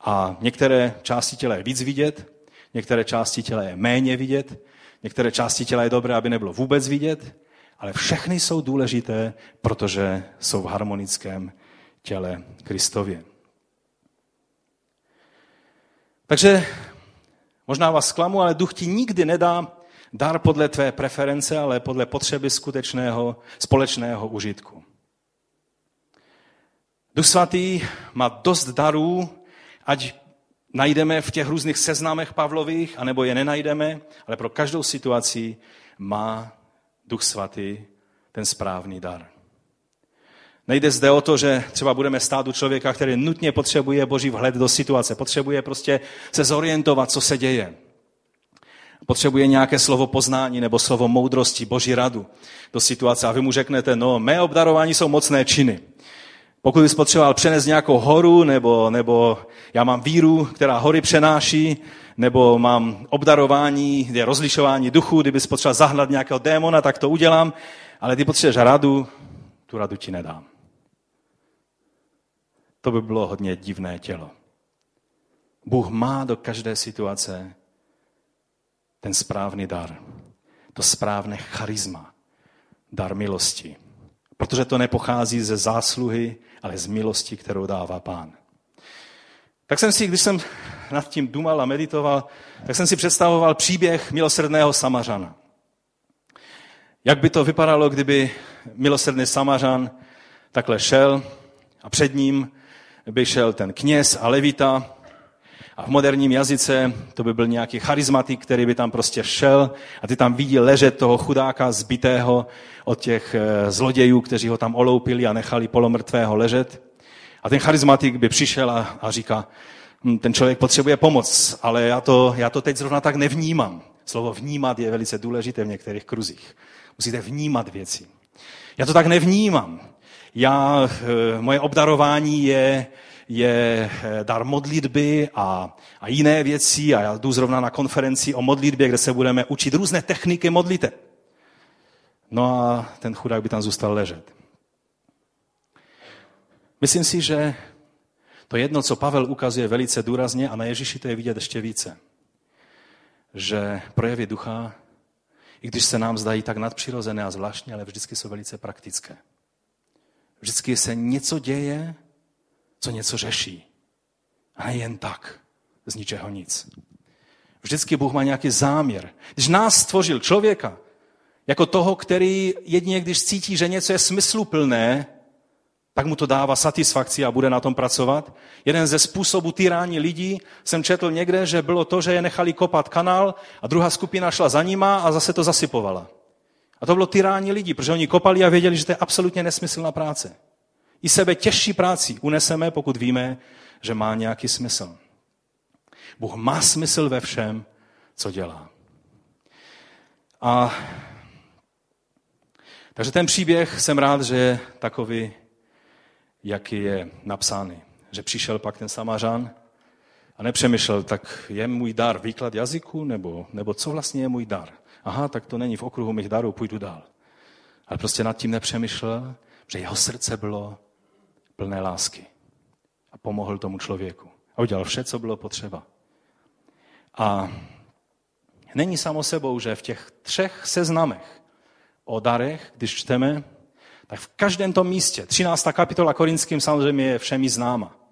A některé části těla je víc vidět, některé části těla je méně vidět, některé části těla je dobré, aby nebylo vůbec vidět, ale všechny jsou důležité, protože jsou v harmonickém těle Kristově. Takže možná vás zklamu, ale duch ti nikdy nedá dar podle tvé preference, ale podle potřeby skutečného společného užitku. Duch svatý má dost darů, ať najdeme v těch různých seznamech Pavlových, anebo je nenajdeme, ale pro každou situaci má Duch svatý ten správný dar. Nejde zde o to, že třeba budeme stát u člověka, který nutně potřebuje boží vhled do situace, potřebuje prostě se zorientovat, co se děje. Potřebuje nějaké slovo poznání nebo slovo moudrosti, boží radu do situace. A vy mu řeknete, no, mé obdarování jsou mocné činy. Pokud bys potřeboval přenést nějakou horu, nebo, nebo já mám víru, která hory přenáší, nebo mám obdarování, je rozlišování duchu, kdybys potřeboval zahnat nějakého démona, tak to udělám, ale ty potřebuješ radu, tu radu ti nedám. To by bylo hodně divné tělo. Bůh má do každé situace ten správný dar. To správné charisma. Dar milosti. Protože to nepochází ze zásluhy, ale z milosti, kterou dává pán. Tak jsem si, když jsem nad tím dumal a meditoval, tak jsem si představoval příběh milosrdného Samařana. Jak by to vypadalo, kdyby milosrdný Samařan takhle šel a před ním by šel ten kněz a levita a v moderním jazyce to by byl nějaký charizmatik, který by tam prostě šel a ty tam vidí ležet toho chudáka zbitého od těch eh, zlodějů, kteří ho tam oloupili a nechali polomrtvého ležet. A ten charizmatik by přišel a, a říká, hm, ten člověk potřebuje pomoc, ale já to, já to teď zrovna tak nevnímám. Slovo vnímat je velice důležité v některých kruzích. Musíte vnímat věci. Já to tak nevnímám. Já, eh, moje obdarování je, je eh, dar modlitby a, a jiné věci a já jdu zrovna na konferenci o modlitbě, kde se budeme učit různé techniky modlite. No a ten chudák by tam zůstal ležet. Myslím si, že to jedno, co Pavel ukazuje velice důrazně a na Ježíši to je vidět ještě více. Že projevy ducha, i když se nám zdají tak nadpřirozené a zvláštní, ale vždycky jsou velice praktické. Vždycky se něco děje, co něco řeší. A jen tak, z ničeho nic. Vždycky Bůh má nějaký záměr. Když nás stvořil člověka, jako toho, který jedině, když cítí, že něco je smysluplné, tak mu to dává satisfakci a bude na tom pracovat. Jeden ze způsobů tyrání lidí jsem četl někde, že bylo to, že je nechali kopat kanál a druhá skupina šla za nima a zase to zasypovala. A to bylo tyrání lidí, protože oni kopali a věděli, že to je absolutně nesmyslná práce. I sebe těžší práci uneseme, pokud víme, že má nějaký smysl. Bůh má smysl ve všem, co dělá. A takže ten příběh jsem rád, že je takový, jaký je napsány. Že přišel pak ten samařan a nepřemýšlel, tak je můj dar výklad jazyku, nebo, nebo co vlastně je můj dar? Aha, tak to není v okruhu mých darů, půjdu dál. Ale prostě nad tím nepřemýšlel, že jeho srdce bylo plné lásky. A pomohl tomu člověku. A udělal vše, co bylo potřeba. A není samo sebou, že v těch třech seznamech o darech, když čteme, tak v každém tom místě, 13. kapitola Korinským samozřejmě je všemi známa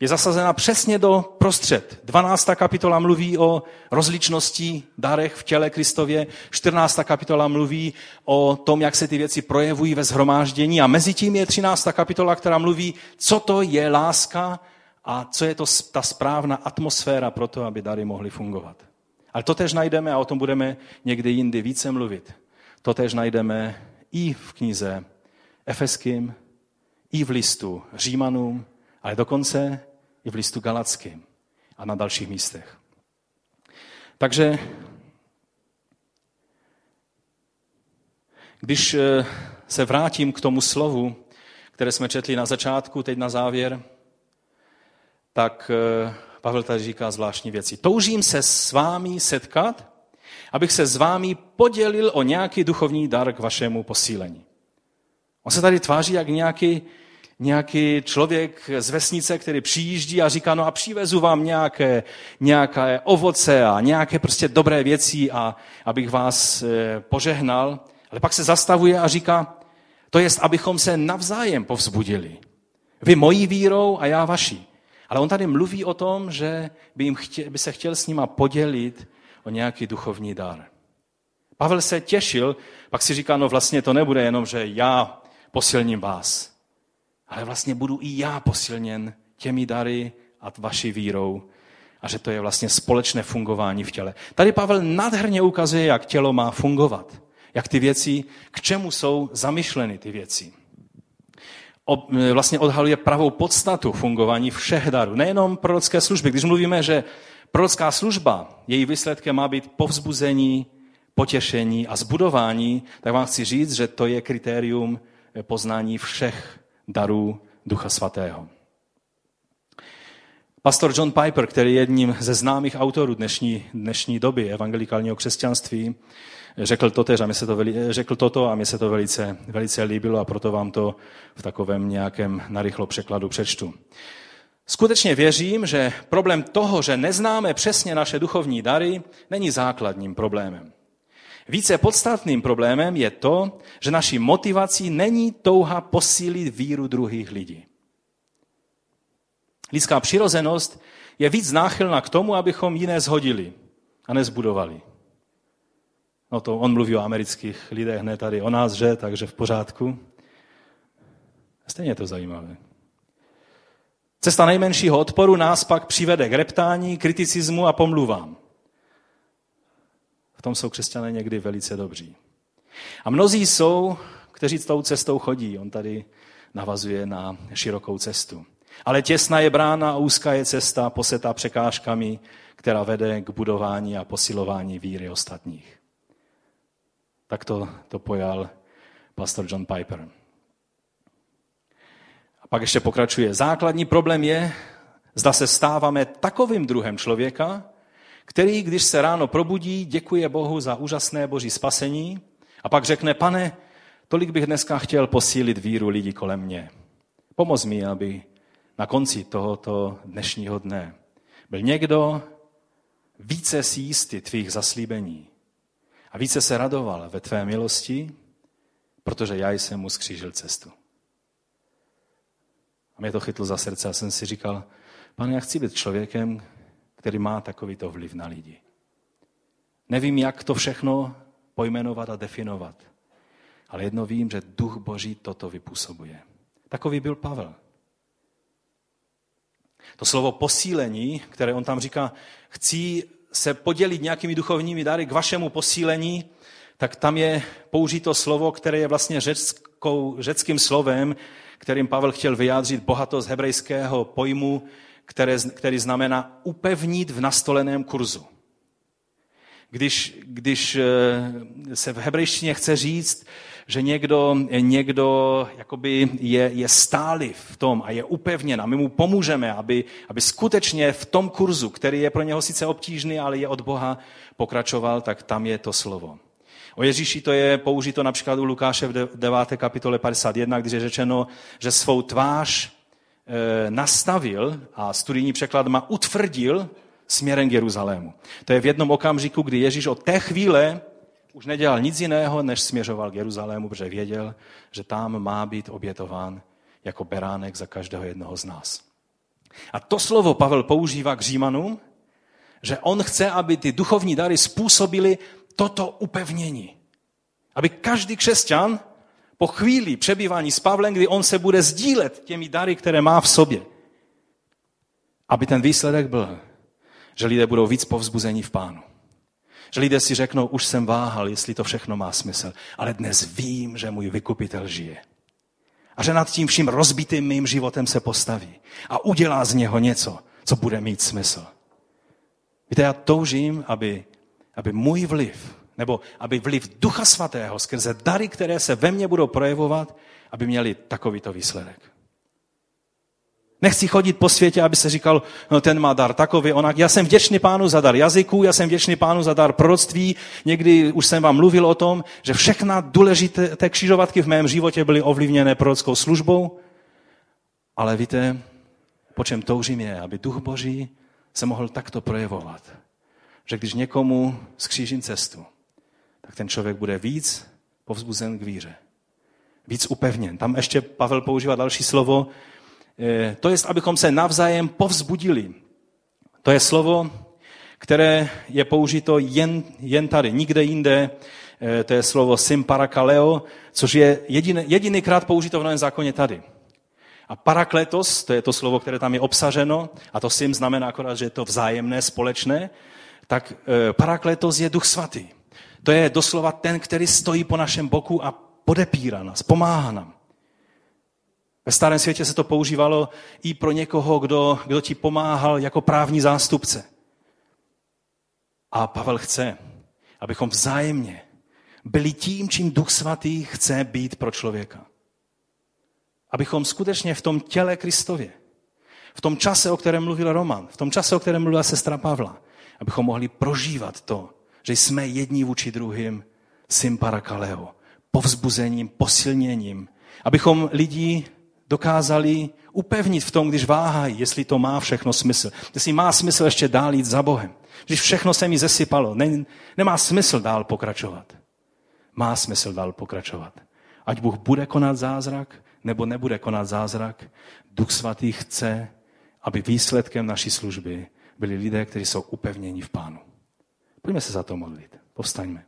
je zasazena přesně do prostřed. 12. kapitola mluví o rozličnosti darech v těle Kristově, 14. kapitola mluví o tom, jak se ty věci projevují ve zhromáždění a mezi tím je 13. kapitola, která mluví, co to je láska a co je to ta správná atmosféra pro to, aby dary mohly fungovat. Ale to tež najdeme, a o tom budeme někdy jindy více mluvit, to tež najdeme i v knize Efeským, i v listu Římanům, ale dokonce i v listu Galackým a na dalších místech. Takže když eh, se vrátím k tomu slovu, které jsme četli na začátku, teď na závěr, tak eh, Pavel tady říká zvláštní věci. Toužím se s vámi setkat, abych se s vámi podělil o nějaký duchovní dar k vašemu posílení. On se tady tváří jak nějaký nějaký člověk z vesnice, který přijíždí a říká, no a přivezu vám nějaké, nějaké ovoce a nějaké prostě dobré věci, a abych vás eh, požehnal. Ale pak se zastavuje a říká, to jest, abychom se navzájem povzbudili. Vy mojí vírou a já vaší. Ale on tady mluví o tom, že by, jim chtěl, by se chtěl s nima podělit o nějaký duchovní dar. Pavel se těšil, pak si říká, no vlastně to nebude jenom, že já posilním vás, ale vlastně budu i já posilněn těmi dary a vaší vírou a že to je vlastně společné fungování v těle. Tady Pavel nadhrně ukazuje, jak tělo má fungovat, jak ty věci, k čemu jsou zamyšleny ty věci. O, vlastně odhaluje pravou podstatu fungování všech darů, nejenom prorocké služby. Když mluvíme, že prorocká služba, její výsledkem má být povzbuzení, potěšení a zbudování, tak vám chci říct, že to je kritérium poznání všech darů Ducha Svatého. Pastor John Piper, který je jedním ze známých autorů dnešní, dnešní doby evangelikálního křesťanství, řekl, to tež a mě se to veli, řekl toto a mě se to velice, velice líbilo a proto vám to v takovém nějakém narychlo překladu přečtu. Skutečně věřím, že problém toho, že neznáme přesně naše duchovní dary, není základním problémem. Více podstatným problémem je to, že naší motivací není touha posílit víru druhých lidí. Lidská přirozenost je víc náchylná k tomu, abychom jiné zhodili a nezbudovali. No to on mluví o amerických lidech, ne tady o nás, že, takže v pořádku. Stejně je to zajímavé. Cesta nejmenšího odporu nás pak přivede k reptání, kriticismu a pomluvám tom jsou křesťané někdy velice dobří. A mnozí jsou, kteří tou cestou chodí. On tady navazuje na širokou cestu. Ale těsná je brána a úzká je cesta posetá překážkami, která vede k budování a posilování víry ostatních. Tak to, to pojal pastor John Piper. A pak ještě pokračuje. Základní problém je, zda se stáváme takovým druhem člověka, který, když se ráno probudí, děkuje Bohu za úžasné boží spasení a pak řekne, pane, tolik bych dneska chtěl posílit víru lidí kolem mě. Pomoz mi, aby na konci tohoto dnešního dne byl někdo více si jistý tvých zaslíbení a více se radoval ve tvé milosti, protože já jsem mu skřížil cestu. A mě to chytlo za srdce a jsem si říkal, pane, já chci být člověkem, který má takovýto vliv na lidi. Nevím, jak to všechno pojmenovat a definovat, ale jedno vím, že duch Boží toto vypůsobuje. Takový byl Pavel. To slovo posílení, které on tam říká, chci se podělit nějakými duchovními dary k vašemu posílení, tak tam je použito slovo, které je vlastně řeckou, řeckým slovem, kterým Pavel chtěl vyjádřit bohatost hebrejského pojmu které, který znamená upevnit v nastoleném kurzu. Když, když eh, se v hebrejštině chce říct, že někdo, někdo jakoby je, je stálý v tom a je upevněn a my mu pomůžeme, aby, aby skutečně v tom kurzu, který je pro něho sice obtížný, ale je od Boha, pokračoval, tak tam je to slovo. O Ježíši to je použito například u Lukáše v 9. kapitole 51, když je řečeno, že svou tvář nastavil a studijní překlad má utvrdil směrem k Jeruzalému. To je v jednom okamžiku, kdy Ježíš od té chvíle už nedělal nic jiného, než směřoval k Jeruzalému, protože věděl, že tam má být obětován jako beránek za každého jednoho z nás. A to slovo Pavel používá k Římanům, že on chce, aby ty duchovní dary způsobily toto upevnění. Aby každý křesťan po chvíli přebývání s Pavlem, kdy on se bude sdílet těmi dary, které má v sobě, aby ten výsledek byl, že lidé budou víc povzbuzení v pánu. Že lidé si řeknou, už jsem váhal, jestli to všechno má smysl, ale dnes vím, že můj vykupitel žije. A že nad tím vším rozbitým mým životem se postaví a udělá z něho něco, co bude mít smysl. Víte, já toužím, aby, aby můj vliv, nebo aby vliv Ducha Svatého skrze dary, které se ve mně budou projevovat, aby měli takovýto výsledek. Nechci chodit po světě, aby se říkal, no ten má dar takový, onak. Já jsem vděčný pánu za dar jazyků, já jsem vděčný pánu za dar proroctví. Někdy už jsem vám mluvil o tom, že všechna důležité křižovatky v mém životě byly ovlivněné prorockou službou. Ale víte, po čem toužím je, aby duch boží se mohl takto projevovat. Že když někomu skřížím cestu, tak ten člověk bude víc povzbuzen k víře. Víc upevněn. Tam ještě Pavel používá další slovo, Eh, to je, abychom se navzájem povzbudili. To je slovo, které je použito jen, jen tady, nikde jinde. Eh, to je slovo symparakaleo, což je jediný, jedinýkrát použito v Novém zákoně tady. A parakletos, to je to slovo, které tam je obsaženo, a to sim znamená akorát, že je to vzájemné, společné, tak eh, parakletos je duch svatý. To je doslova ten, který stojí po našem boku a podepírá nás, pomáhá nám. Ve starém světě se to používalo i pro někoho, kdo, kdo ti pomáhal jako právní zástupce. A Pavel chce, abychom vzájemně byli tím, čím Duch Svatý chce být pro člověka. Abychom skutečně v tom těle Kristově, v tom čase, o kterém mluvil Roman, v tom čase, o kterém mluvila sestra Pavla, abychom mohli prožívat to, že jsme jední vůči druhým, symparakaleo, povzbuzením, posilněním, abychom lidi dokázali upevnit v tom, když váhají, jestli to má všechno smysl. Jestli má smysl ještě dál jít za Bohem. Když všechno se mi zesypalo, ne, nemá smysl dál pokračovat. Má smysl dál pokračovat. Ať Bůh bude konat zázrak, nebo nebude konat zázrak, Duch Svatý chce, aby výsledkem naší služby byli lidé, kteří jsou upevněni v Pánu. Pojďme se za to modlit. Povstaňme.